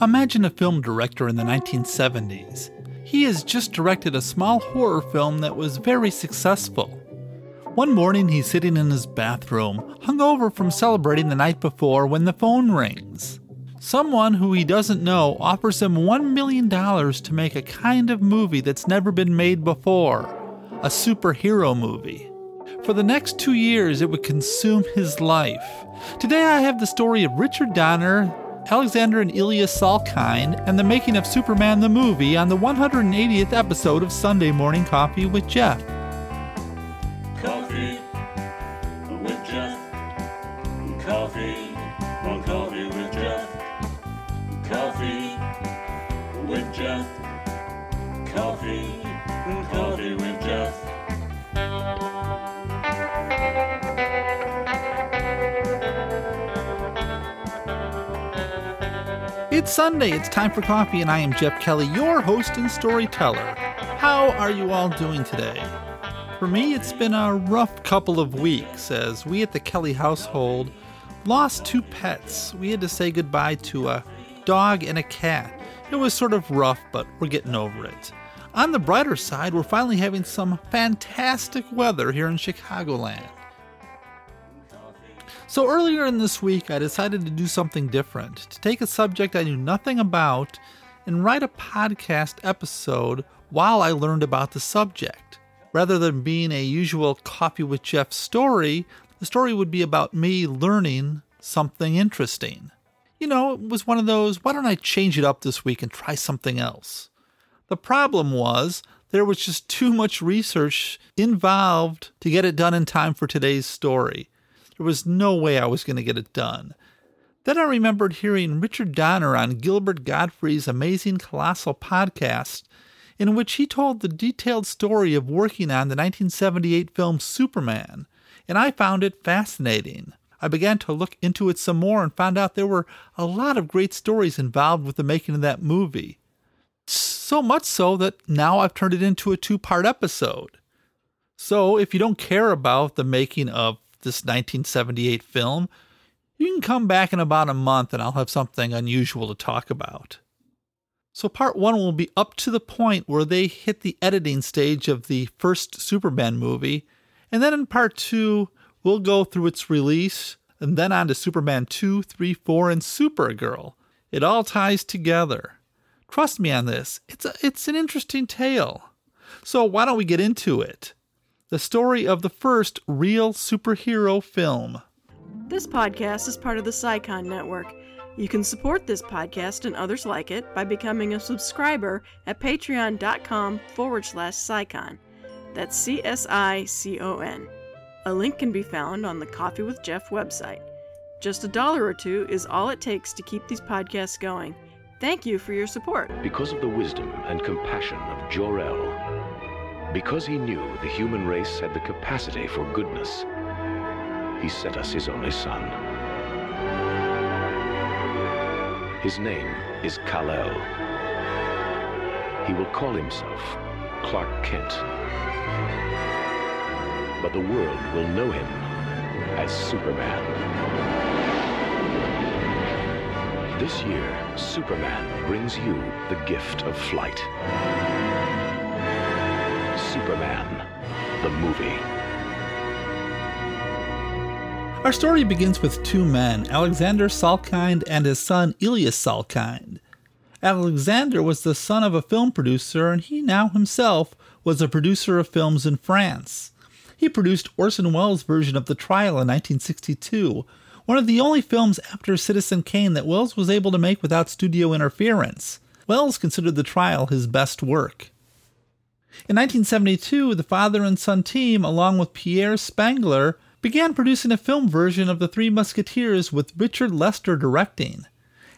Imagine a film director in the 1970s. He has just directed a small horror film that was very successful. One morning, he's sitting in his bathroom, hungover from celebrating the night before, when the phone rings. Someone who he doesn't know offers him $1 million to make a kind of movie that's never been made before a superhero movie. For the next two years, it would consume his life. Today, I have the story of Richard Donner, Alexander and Ilya Salkind, and the making of Superman the movie on the 180th episode of Sunday Morning Coffee with Jeff. It's Sunday, it's time for coffee, and I am Jeff Kelly, your host and storyteller. How are you all doing today? For me, it's been a rough couple of weeks as we at the Kelly household lost two pets. We had to say goodbye to a dog and a cat. It was sort of rough, but we're getting over it. On the brighter side, we're finally having some fantastic weather here in Chicagoland. So earlier in this week, I decided to do something different to take a subject I knew nothing about and write a podcast episode while I learned about the subject. Rather than being a usual Coffee with Jeff story, the story would be about me learning something interesting. You know, it was one of those, why don't I change it up this week and try something else? The problem was there was just too much research involved to get it done in time for today's story. There was no way I was going to get it done. Then I remembered hearing Richard Donner on Gilbert Gottfried's Amazing Colossal podcast, in which he told the detailed story of working on the 1978 film Superman, and I found it fascinating. I began to look into it some more and found out there were a lot of great stories involved with the making of that movie. So much so that now I've turned it into a two part episode. So if you don't care about the making of this 1978 film, you can come back in about a month and I'll have something unusual to talk about. So, part one will be up to the point where they hit the editing stage of the first Superman movie, and then in part two, we'll go through its release, and then on to Superman 2, 3, 4, and Supergirl. It all ties together. Trust me on this, it's, a, it's an interesting tale. So, why don't we get into it? The story of the first real superhero film. This podcast is part of the CSICON Network. You can support this podcast and others like it by becoming a subscriber at patreon.com forward slash CSICON. That's C S I C O N. A link can be found on the Coffee with Jeff website. Just a dollar or two is all it takes to keep these podcasts going. Thank you for your support. Because of the wisdom and compassion of Jor-El, because he knew the human race had the capacity for goodness, he sent us his only son. His name is Kal-El. He will call himself Clark Kent. But the world will know him as Superman. This year, Superman brings you the gift of flight. Superman, the movie. Our story begins with two men, Alexander Salkind and his son Ilya Salkind. Alexander was the son of a film producer, and he now himself was a producer of films in France. He produced Orson Welles' version of The Trial in 1962, one of the only films after Citizen Kane that Welles was able to make without studio interference. Welles considered The Trial his best work. In 1972, the father and son team, along with Pierre Spengler, began producing a film version of The Three Musketeers with Richard Lester directing.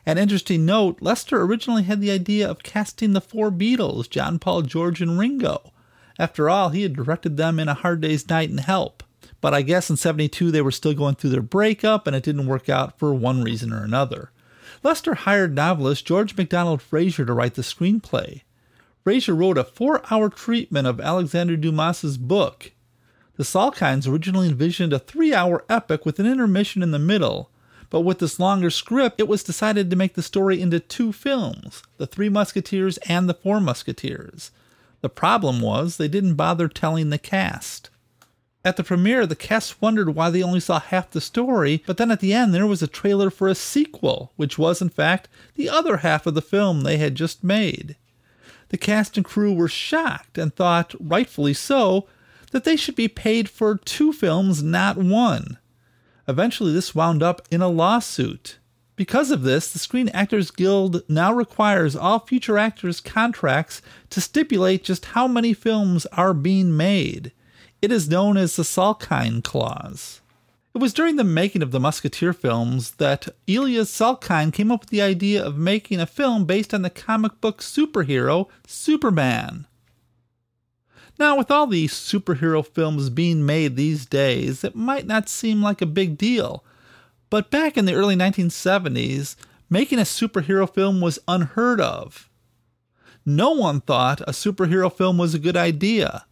An interesting note Lester originally had the idea of casting the four Beatles, John, Paul, George, and Ringo. After all, he had directed them in A Hard Day's Night and Help. But I guess in 72 they were still going through their breakup and it didn't work out for one reason or another. Lester hired novelist George MacDonald Fraser to write the screenplay. Fraser wrote a four hour treatment of Alexander Dumas's book. The Salkinds originally envisioned a three hour epic with an intermission in the middle, But with this longer script, it was decided to make the story into two films The Three Musketeers and The Four Musketeers. The problem was they didn't bother telling the cast. At the premiere, the cast wondered why they only saw half the story, but then at the end, there was a trailer for a sequel, which was, in fact, the other half of the film they had just made. The cast and crew were shocked and thought, rightfully so, that they should be paid for two films, not one. Eventually, this wound up in a lawsuit. Because of this, the Screen Actors Guild now requires all future actors' contracts to stipulate just how many films are being made. It is known as the Salkind Clause. It was during the making of the Musketeer films that Ilya Salkind came up with the idea of making a film based on the comic book superhero Superman. Now, with all these superhero films being made these days, it might not seem like a big deal. But back in the early 1970s, making a superhero film was unheard of. No one thought a superhero film was a good idea.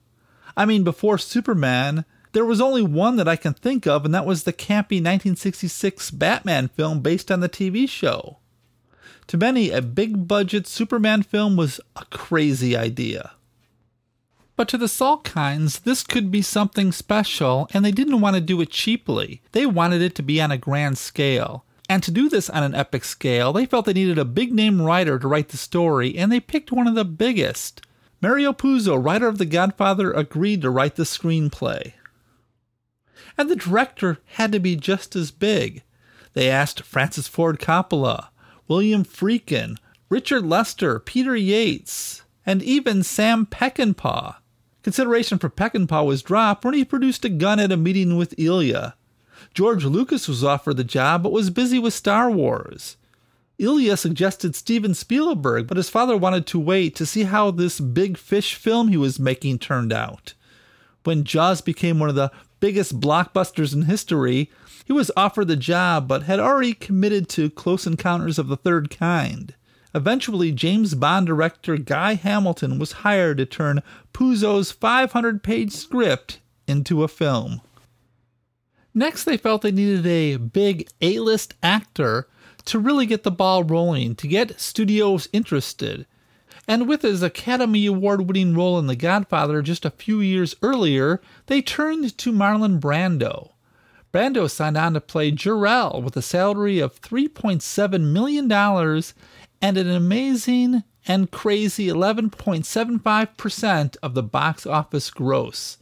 I mean, before Superman, there was only one that I can think of, and that was the campy 1966 Batman film based on the TV show. To many, a big budget Superman film was a crazy idea. But to the Salkinds, this could be something special, and they didn't want to do it cheaply. They wanted it to be on a grand scale. And to do this on an epic scale, they felt they needed a big name writer to write the story, and they picked one of the biggest. Mario Puzo, writer of The Godfather, agreed to write the screenplay. And the director had to be just as big. They asked Francis Ford Coppola, William Friedkin, Richard Lester, Peter Yates, and even Sam Peckinpah. Consideration for Peckinpah was dropped when he produced a gun at a meeting with Ilya. George Lucas was offered the job but was busy with Star Wars. Ilya suggested Steven Spielberg, but his father wanted to wait to see how this big fish film he was making turned out. When Jaws became one of the biggest blockbusters in history, he was offered the job but had already committed to Close Encounters of the Third Kind. Eventually, James Bond director Guy Hamilton was hired to turn Puzo's 500 page script into a film. Next, they felt they needed a big A list actor to really get the ball rolling, to get studios interested. And with his Academy Award winning role in The Godfather just a few years earlier, they turned to Marlon Brando. Brando signed on to play Jor-El with a salary of $3.7 million and an amazing and crazy 11.75% of the box office gross.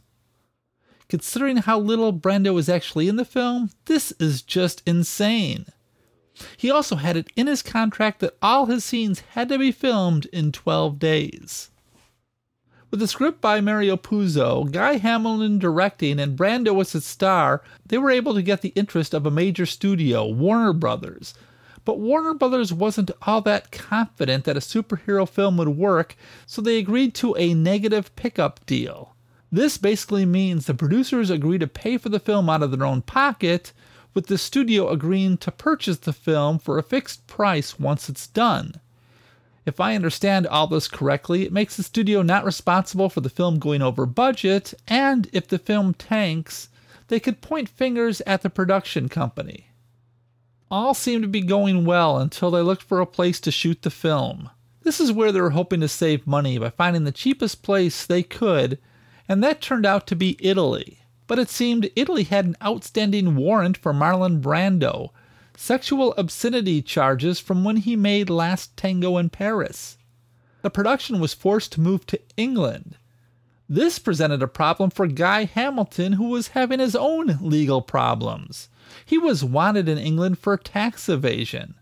Considering how little Brando is actually in the film, this is just insane. He also had it in his contract that all his scenes had to be filmed in 12 days. With the script by Mario Puzo, Guy Hamilton directing, and Brando as its star, they were able to get the interest of a major studio, Warner Brothers. But Warner Brothers wasn't all that confident that a superhero film would work, so they agreed to a negative pickup deal. This basically means the producers agree to pay for the film out of their own pocket, with the studio agreeing to purchase the film for a fixed price once it's done. If I understand all this correctly, it makes the studio not responsible for the film going over budget, and if the film tanks, they could point fingers at the production company. All seemed to be going well until they looked for a place to shoot the film. This is where they were hoping to save money by finding the cheapest place they could, and that turned out to be Italy but it seemed Italy had an outstanding warrant for Marlon Brando sexual obscenity charges from when he made Last Tango in Paris. The production was forced to move to England. This presented a problem for Guy Hamilton, who was having his own legal problems. He was wanted in England for tax evasion.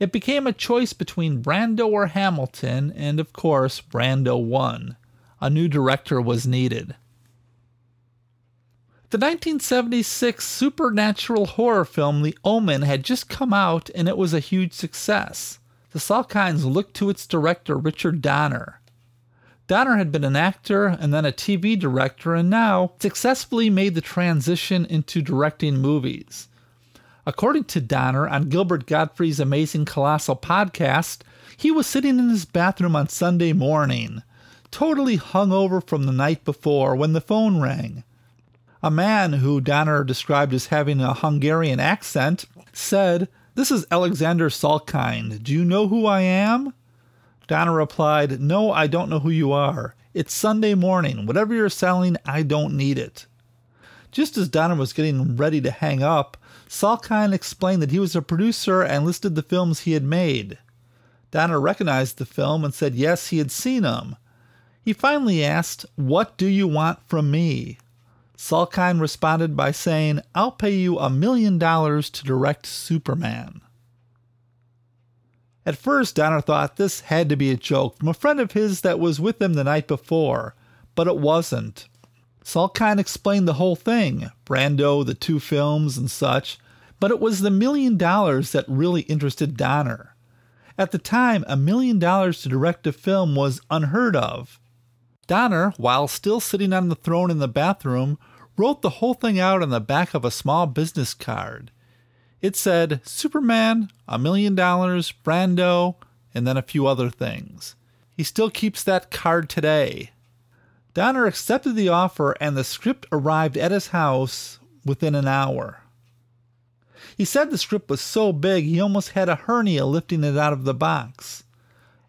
It became a choice between Brando or Hamilton, and of course, Brando won. A new director was needed. The 1976 supernatural horror film The Omen had just come out and it was a huge success. The Salkinds looked to its director, Richard Donner. Donner had been an actor and then a TV director and now successfully made the transition into directing movies. According to Donner on Gilbert Gottfried's Amazing Colossal podcast, he was sitting in his bathroom on Sunday morning, totally hungover from the night before, when the phone rang. A man who Donner described as having a Hungarian accent said, This is Alexander Salkind. Do you know who I am? Donner replied, No, I don't know who you are. It's Sunday morning. Whatever you're selling, I don't need it. Just as Donner was getting ready to hang up, Salkind explained that he was a producer and listed the films he had made. Donner recognized the film and said yes, he had seen them. He finally asked, What do you want from me? Salkind responded by saying, I'll pay you a million dollars to direct Superman. At first, Donner thought this had to be a joke from a friend of his that was with him the night before, but it wasn't. Salkind explained the whole thing Brando, the two films, and such, but it was the million dollars that really interested Donner. At the time, a million dollars to direct a film was unheard of. Donner, while still sitting on the throne in the bathroom, wrote the whole thing out on the back of a small business card. It said Superman, a million dollars, Brando, and then a few other things. He still keeps that card today. Donner accepted the offer and the script arrived at his house within an hour. He said the script was so big he almost had a hernia lifting it out of the box.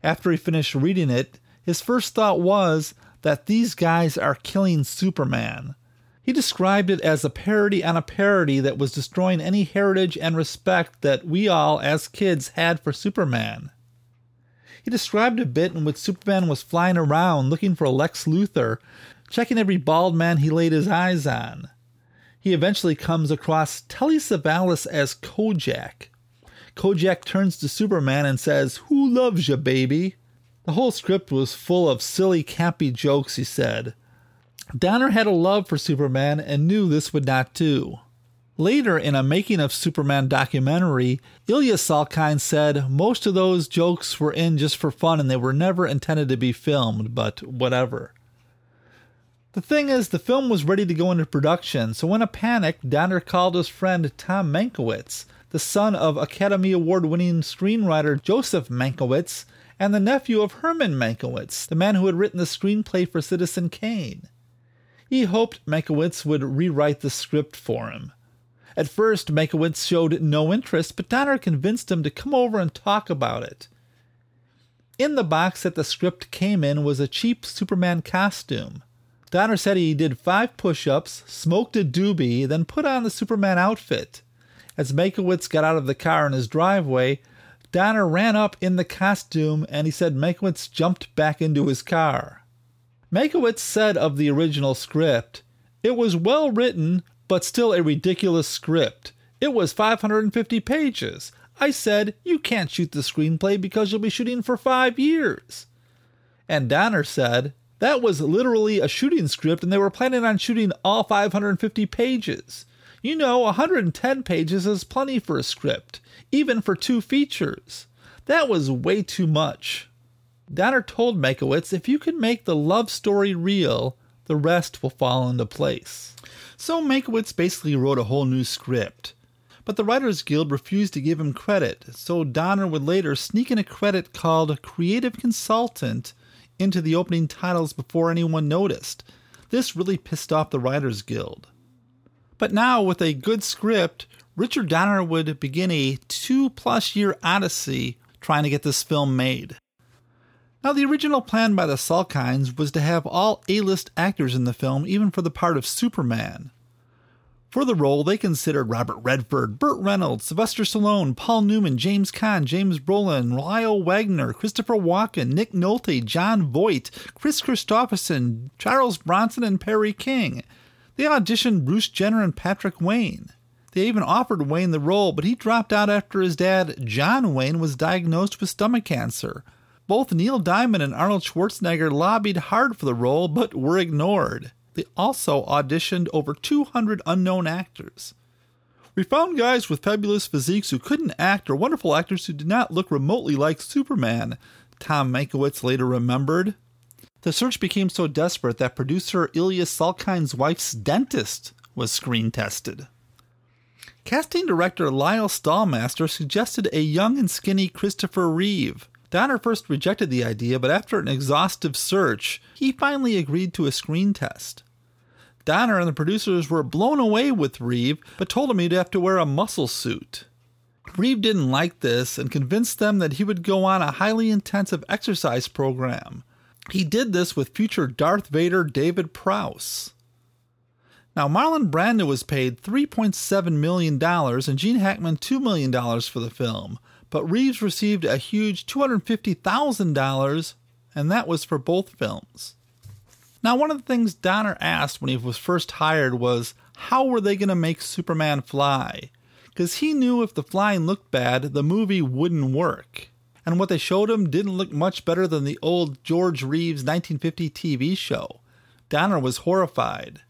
After he finished reading it, his first thought was that these guys are killing Superman. He described it as a parody on a parody that was destroying any heritage and respect that we all, as kids, had for Superman. He described a bit in which Superman was flying around looking for Lex Luthor, checking every bald man he laid his eyes on. He eventually comes across Telly Savalas as Kojak. Kojak turns to Superman and says, Who loves you, baby? The whole script was full of silly, campy jokes, he said. Donner had a love for Superman and knew this would not do. Later, in a Making of Superman documentary, Ilya Salkind said most of those jokes were in just for fun and they were never intended to be filmed, but whatever. The thing is, the film was ready to go into production, so in a panic, Donner called his friend Tom Mankiewicz, the son of Academy Award winning screenwriter Joseph Mankiewicz, and the nephew of Herman Mankiewicz, the man who had written the screenplay for Citizen Kane. He hoped Mankiewicz would rewrite the script for him. At first, Mankiewicz showed no interest, but Donner convinced him to come over and talk about it. In the box that the script came in was a cheap Superman costume. Donner said he did five push ups, smoked a doobie, then put on the Superman outfit. As Mankiewicz got out of the car in his driveway, Donner ran up in the costume and he said Mankiewicz jumped back into his car. Mankiewicz said of the original script, It was well written, but still a ridiculous script. It was 550 pages. I said, You can't shoot the screenplay because you'll be shooting for five years. And Donner said, That was literally a shooting script, and they were planning on shooting all 550 pages. You know, 110 pages is plenty for a script even for two features. That was way too much. Donner told Mankiewicz if you can make the love story real, the rest will fall into place. So Mankiewicz basically wrote a whole new script. But the Writers Guild refused to give him credit, so Donner would later sneak in a credit called Creative Consultant into the opening titles before anyone noticed. This really pissed off the Writers Guild. But now, with a good script, Richard Donner would begin a two plus year odyssey trying to get this film made. Now, the original plan by the Salkinds was to have all A list actors in the film, even for the part of Superman. For the role, they considered Robert Redford, Burt Reynolds, Sylvester Stallone, Paul Newman, James Caan, James Brolin, Lyle Waggoner, Christopher Walken, Nick Nolte, Jon Voight, Kris Kristofferson, Charles Bronson, and Perry King. They auditioned Bruce Jenner and Patrick Wayne. They even offered Wayne the role, but he dropped out after his dad, John Wayne, was diagnosed with stomach cancer. Both Neil Diamond and Arnold Schwarzenegger lobbied hard for the role, but were ignored. They also auditioned over 200 unknown actors. We found guys with fabulous physiques who couldn't act or wonderful actors who did not look remotely like Superman, Tom Mankiewicz later remembered. The search became so desperate that producer Ilya Salkind's wife's dentist was screen tested. Casting director Lyle Stalmaster suggested a young and skinny Christopher Reeve. Donner first rejected the idea, but after an exhaustive search, he finally agreed to a screen test. Donner and the producers were blown away with Reeve, but told him he'd have to wear a muscle suit. Reeve didn't like this and convinced them that he would go on a highly intensive exercise program. He did this with future Darth Vader David Prowse. Now, Marlon Brando was paid $3.7 million and Gene Hackman $2 million for the film, but Reeves received a huge $250,000, and that was for both films. Now, one of the things Donner asked when he was first hired was how were they going to make Superman fly? Because he knew if the flying looked bad, the movie wouldn't work. And what they showed him didn't look much better than the old George Reeves 1950 TV show. Donner was horrified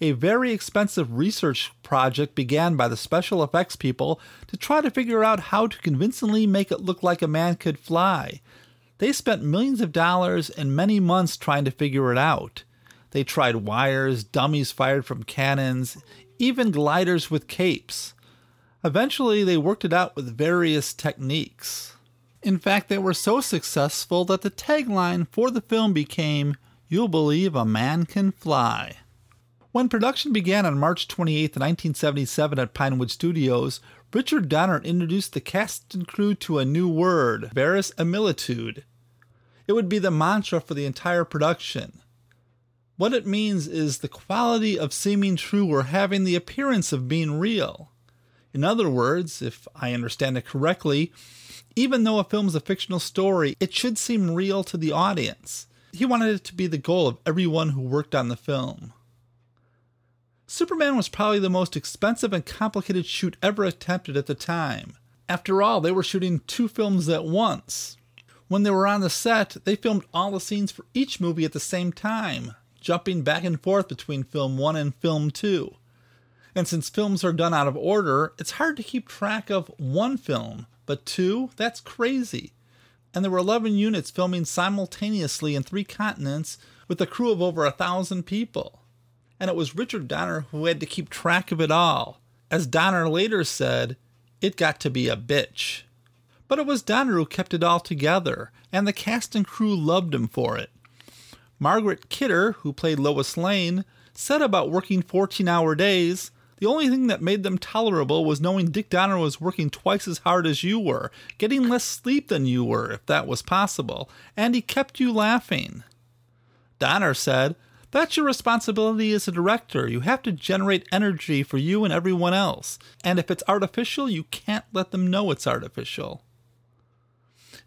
a very expensive research project began by the special effects people to try to figure out how to convincingly make it look like a man could fly. They spent millions of dollars and many months trying to figure it out. They tried wires, dummies fired from cannons, even gliders with capes. Eventually, they worked it out with various techniques. In fact, they were so successful that the tagline for the film became, You'll believe a man can fly. When production began on March 28, 1977, at Pinewood Studios, Richard Donner introduced the cast and crew to a new word, verisimilitude. It would be the mantra for the entire production. What it means is the quality of seeming true or having the appearance of being real. In other words, if I understand it correctly, even though a film is a fictional story, it should seem real to the audience. He wanted it to be the goal of everyone who worked on the film. Superman was probably the most expensive and complicated shoot ever attempted at the time. After all, they were shooting two films at once. When they were on the set, they filmed all the scenes for each movie at the same time, jumping back and forth between film 1 and film 2. And since films are done out of order, it's hard to keep track of one film, but two? That's crazy. And there were 11 units filming simultaneously in three continents with a crew of over a thousand people and it was Richard Donner who had to keep track of it all. As Donner later said, it got to be a bitch. But it was Donner who kept it all together, and the cast and crew loved him for it. Margaret Kidder, who played Lois Lane, said about working 14 hour days the only thing that made them tolerable was knowing Dick Donner was working twice as hard as you were, getting less sleep than you were, if that was possible, and he kept you laughing. Donner said, that's your responsibility as a director. You have to generate energy for you and everyone else. And if it's artificial, you can't let them know it's artificial.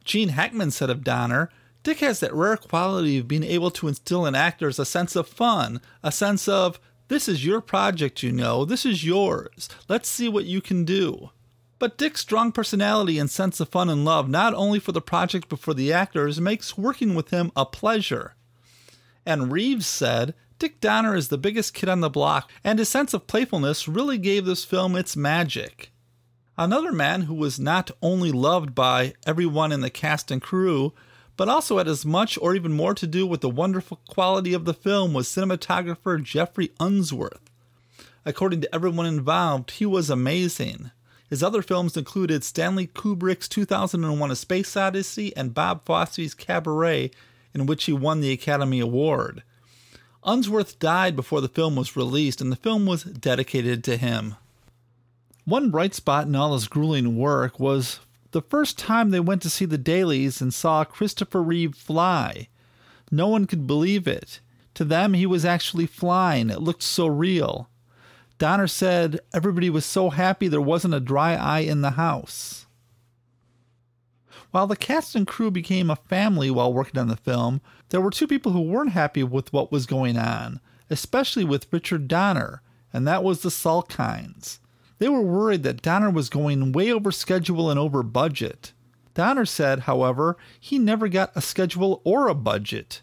Gene Hackman said of Donner, Dick has that rare quality of being able to instill in actors a sense of fun, a sense of, this is your project, you know, this is yours, let's see what you can do. But Dick's strong personality and sense of fun and love, not only for the project but for the actors, makes working with him a pleasure. And Reeves said, Dick Donner is the biggest kid on the block, and his sense of playfulness really gave this film its magic. Another man who was not only loved by everyone in the cast and crew, but also had as much or even more to do with the wonderful quality of the film was cinematographer Geoffrey Unsworth. According to everyone involved, he was amazing. His other films included Stanley Kubrick's 2001 A Space Odyssey and Bob Fosse's Cabaret, in which he won the Academy Award. Unsworth died before the film was released, and the film was dedicated to him. One bright spot in all his grueling work was the first time they went to see the dailies and saw Christopher Reeve fly. No one could believe it. To them, he was actually flying. It looked so real. Donner said everybody was so happy there wasn't a dry eye in the house. While the cast and crew became a family while working on the film, there were two people who weren't happy with what was going on, especially with Richard Donner, and that was the Salkinds. They were worried that Donner was going way over schedule and over budget. Donner said, however, he never got a schedule or a budget.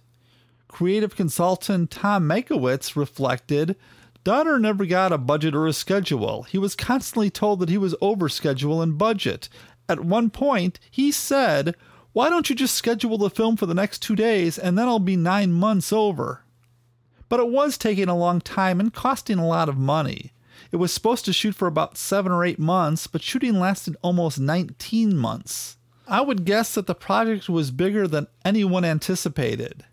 Creative consultant Tom Mankiewicz reflected Donner never got a budget or a schedule. He was constantly told that he was over schedule and budget, at one point, he said, Why don't you just schedule the film for the next two days and then I'll be nine months over? But it was taking a long time and costing a lot of money. It was supposed to shoot for about seven or eight months, but shooting lasted almost 19 months. I would guess that the project was bigger than anyone anticipated.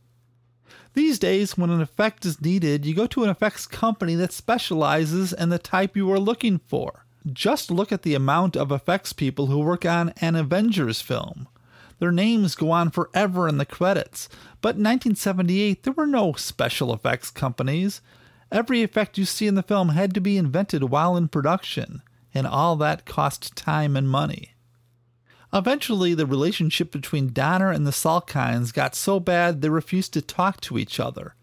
These days, when an effect is needed, you go to an effects company that specializes in the type you are looking for. Just look at the amount of effects people who work on an Avengers film. Their names go on forever in the credits, but in 1978 there were no special effects companies. Every effect you see in the film had to be invented while in production, and all that cost time and money. Eventually, the relationship between Donner and the Salkinds got so bad they refused to talk to each other.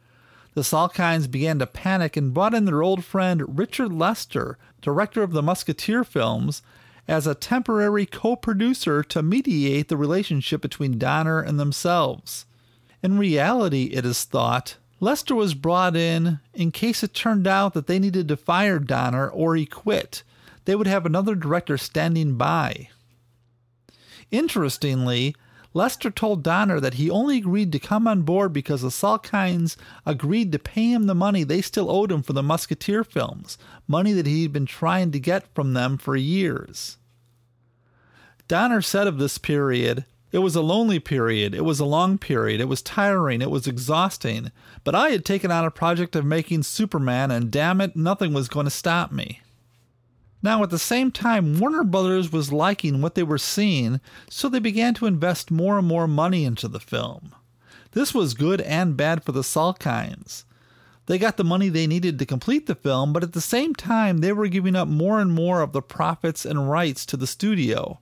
The Salkinds began to panic and brought in their old friend Richard Lester, director of the Musketeer films, as a temporary co producer to mediate the relationship between Donner and themselves. In reality, it is thought, Lester was brought in in case it turned out that they needed to fire Donner or he quit. They would have another director standing by. Interestingly, Lester told Donner that he only agreed to come on board because the Salkinds agreed to pay him the money they still owed him for the Musketeer films, money that he'd been trying to get from them for years. Donner said of this period, It was a lonely period, it was a long period, it was tiring, it was exhausting, but I had taken on a project of making Superman, and damn it, nothing was going to stop me. Now, at the same time, Warner Brothers was liking what they were seeing, so they began to invest more and more money into the film. This was good and bad for the Salkinds. They got the money they needed to complete the film, but at the same time, they were giving up more and more of the profits and rights to the studio.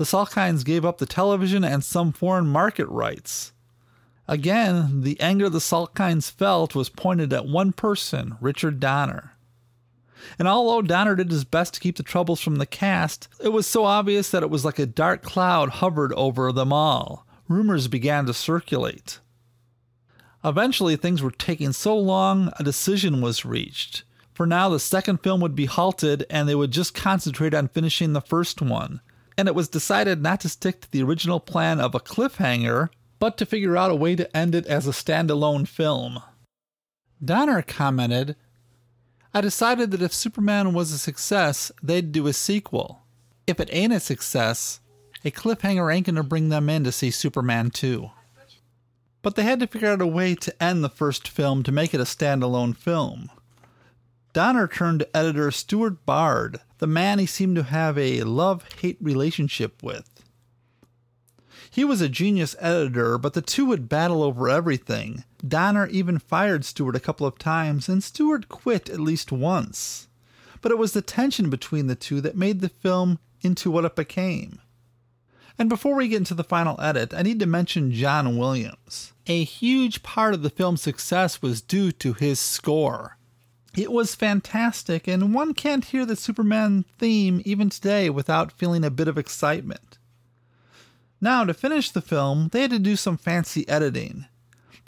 The Salkinds gave up the television and some foreign market rights. Again, the anger the Salkinds felt was pointed at one person, Richard Donner. And although Donner did his best to keep the troubles from the cast, it was so obvious that it was like a dark cloud hovered over them all. Rumors began to circulate. Eventually, things were taking so long, a decision was reached. For now, the second film would be halted and they would just concentrate on finishing the first one. And it was decided not to stick to the original plan of a cliffhanger, but to figure out a way to end it as a standalone film. Donner commented I decided that if Superman was a success, they'd do a sequel. If it ain't a success, a cliffhanger ain't gonna bring them in to see Superman 2. But they had to figure out a way to end the first film to make it a standalone film. Donner turned to editor Stuart Baird, the man he seemed to have a love hate relationship with. He was a genius editor, but the two would battle over everything. Donner even fired Stuart a couple of times, and Stuart quit at least once. But it was the tension between the two that made the film into what it became. And before we get into the final edit, I need to mention John Williams. A huge part of the film's success was due to his score. It was fantastic, and one can't hear the Superman theme even today without feeling a bit of excitement. Now, to finish the film, they had to do some fancy editing.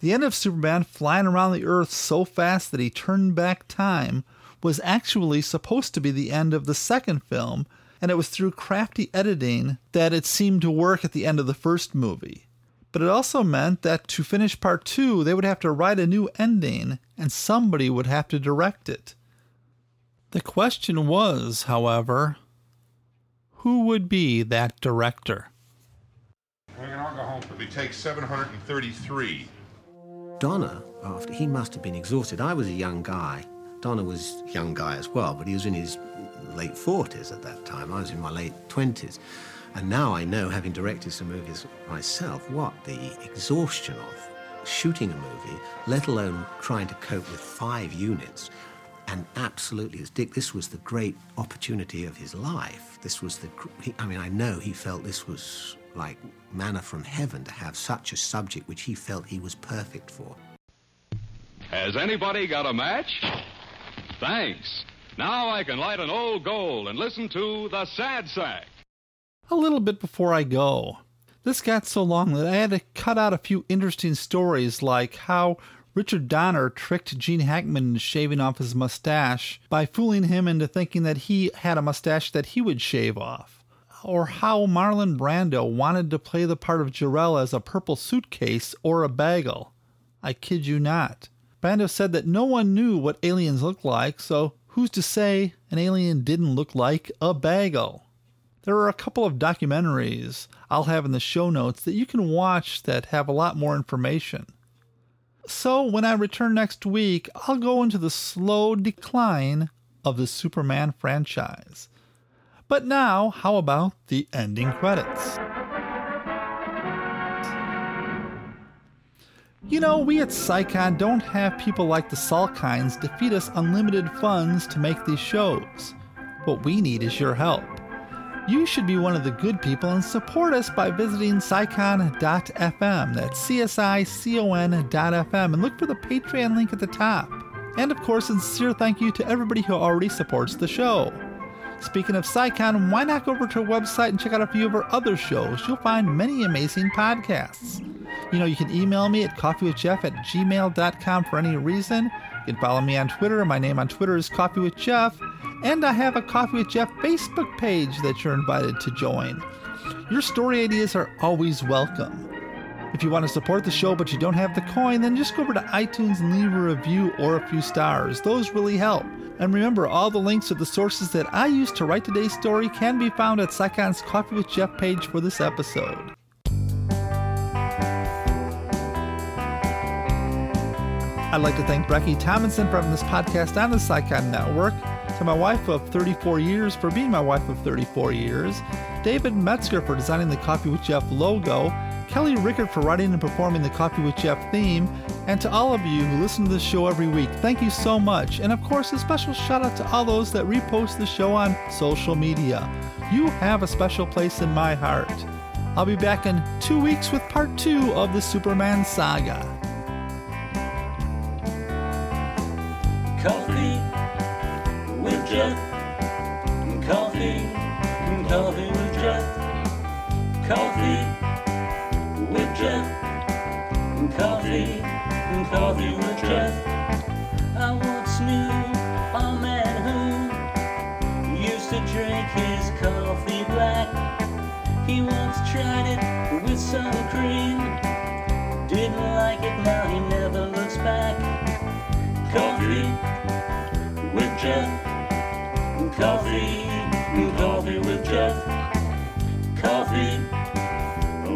The end of Superman flying around the Earth so fast that he turned back time was actually supposed to be the end of the second film, and it was through crafty editing that it seemed to work at the end of the first movie. But it also meant that to finish part two, they would have to write a new ending, and somebody would have to direct it. The question was, however, who would be that director? We can all go home. We take 733. Donner, after he must have been exhausted. I was a young guy. Donner was a young guy as well, but he was in his late 40s at that time. I was in my late 20s. And now I know, having directed some movies myself, what the exhaustion of shooting a movie, let alone trying to cope with five units. And absolutely, as Dick, this was the great opportunity of his life. This was the, I mean, I know he felt this was like manna from heaven to have such a subject which he felt he was perfect for. Has anybody got a match? Thanks. Now I can light an old gold and listen to the Sad Sack. A little bit before I go. This got so long that I had to cut out a few interesting stories, like how Richard Donner tricked Gene Hackman into shaving off his mustache by fooling him into thinking that he had a mustache that he would shave off or how Marlon Brando wanted to play the part of Jor-El as a purple suitcase or a bagel. I kid you not. Brando said that no one knew what aliens looked like, so who's to say an alien didn't look like a bagel? There are a couple of documentaries I'll have in the show notes that you can watch that have a lot more information. So when I return next week, I'll go into the slow decline of the Superman franchise. But now, how about the ending credits? You know, we at CSICON don't have people like the Salkinds to feed us unlimited funds to make these shows. What we need is your help. You should be one of the good people and support us by visiting CSICON.fm. That's C-S-I-C-O-N.fm and look for the Patreon link at the top. And of course, sincere thank you to everybody who already supports the show. Speaking of CSICON, why not go over to our website and check out a few of our other shows? You'll find many amazing podcasts. You know, you can email me at coffeewithjeff at gmail.com for any reason. You can follow me on Twitter. My name on Twitter is Coffee with Jeff. And I have a Coffee with Jeff Facebook page that you're invited to join. Your story ideas are always welcome. If you want to support the show but you don't have the coin, then just go over to iTunes and leave a review or a few stars. Those really help. And remember, all the links to the sources that I used to write today's story can be found at CSICON's Coffee with Jeff page for this episode. I'd like to thank Brecky Tomlinson for this podcast on the CSICON Network, to my wife of 34 years for being my wife of 34 years, David Metzger for designing the Coffee with Jeff logo, Kelly Rickard for writing and performing the Coffee with Jeff theme, and to all of you who listen to this show every week, thank you so much. And of course, a special shout out to all those that repost the show on social media. You have a special place in my heart. I'll be back in two weeks with part two of the Superman saga. Coffee coffee with Jeff. I once knew a man who used to drink his coffee black. He once tried it with some cream. Didn't like it, now he never looks back. Coffee with Jeff. Coffee, coffee with Jeff. Coffee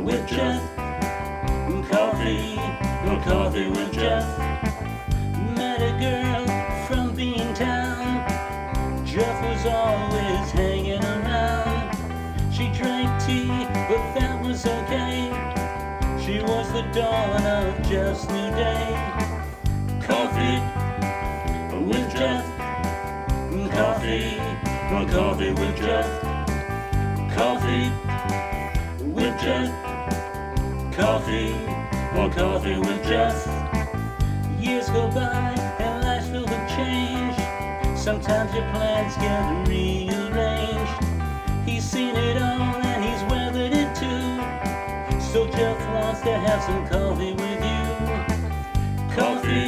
with Jeff. Coffee, with Jeff. Met a girl from Beantown. Jeff was always hanging around. She drank tea, but that was okay. She was the dawn of Jeff's new day. Coffee with Jeff. Coffee, coffee with Jeff. Coffee with Jeff. Coffee, or coffee with Jeff. Years go by and lives will have change. Sometimes your plans get rearranged. He's seen it all and he's weathered it too. So Jeff wants to have some coffee with you. Coffee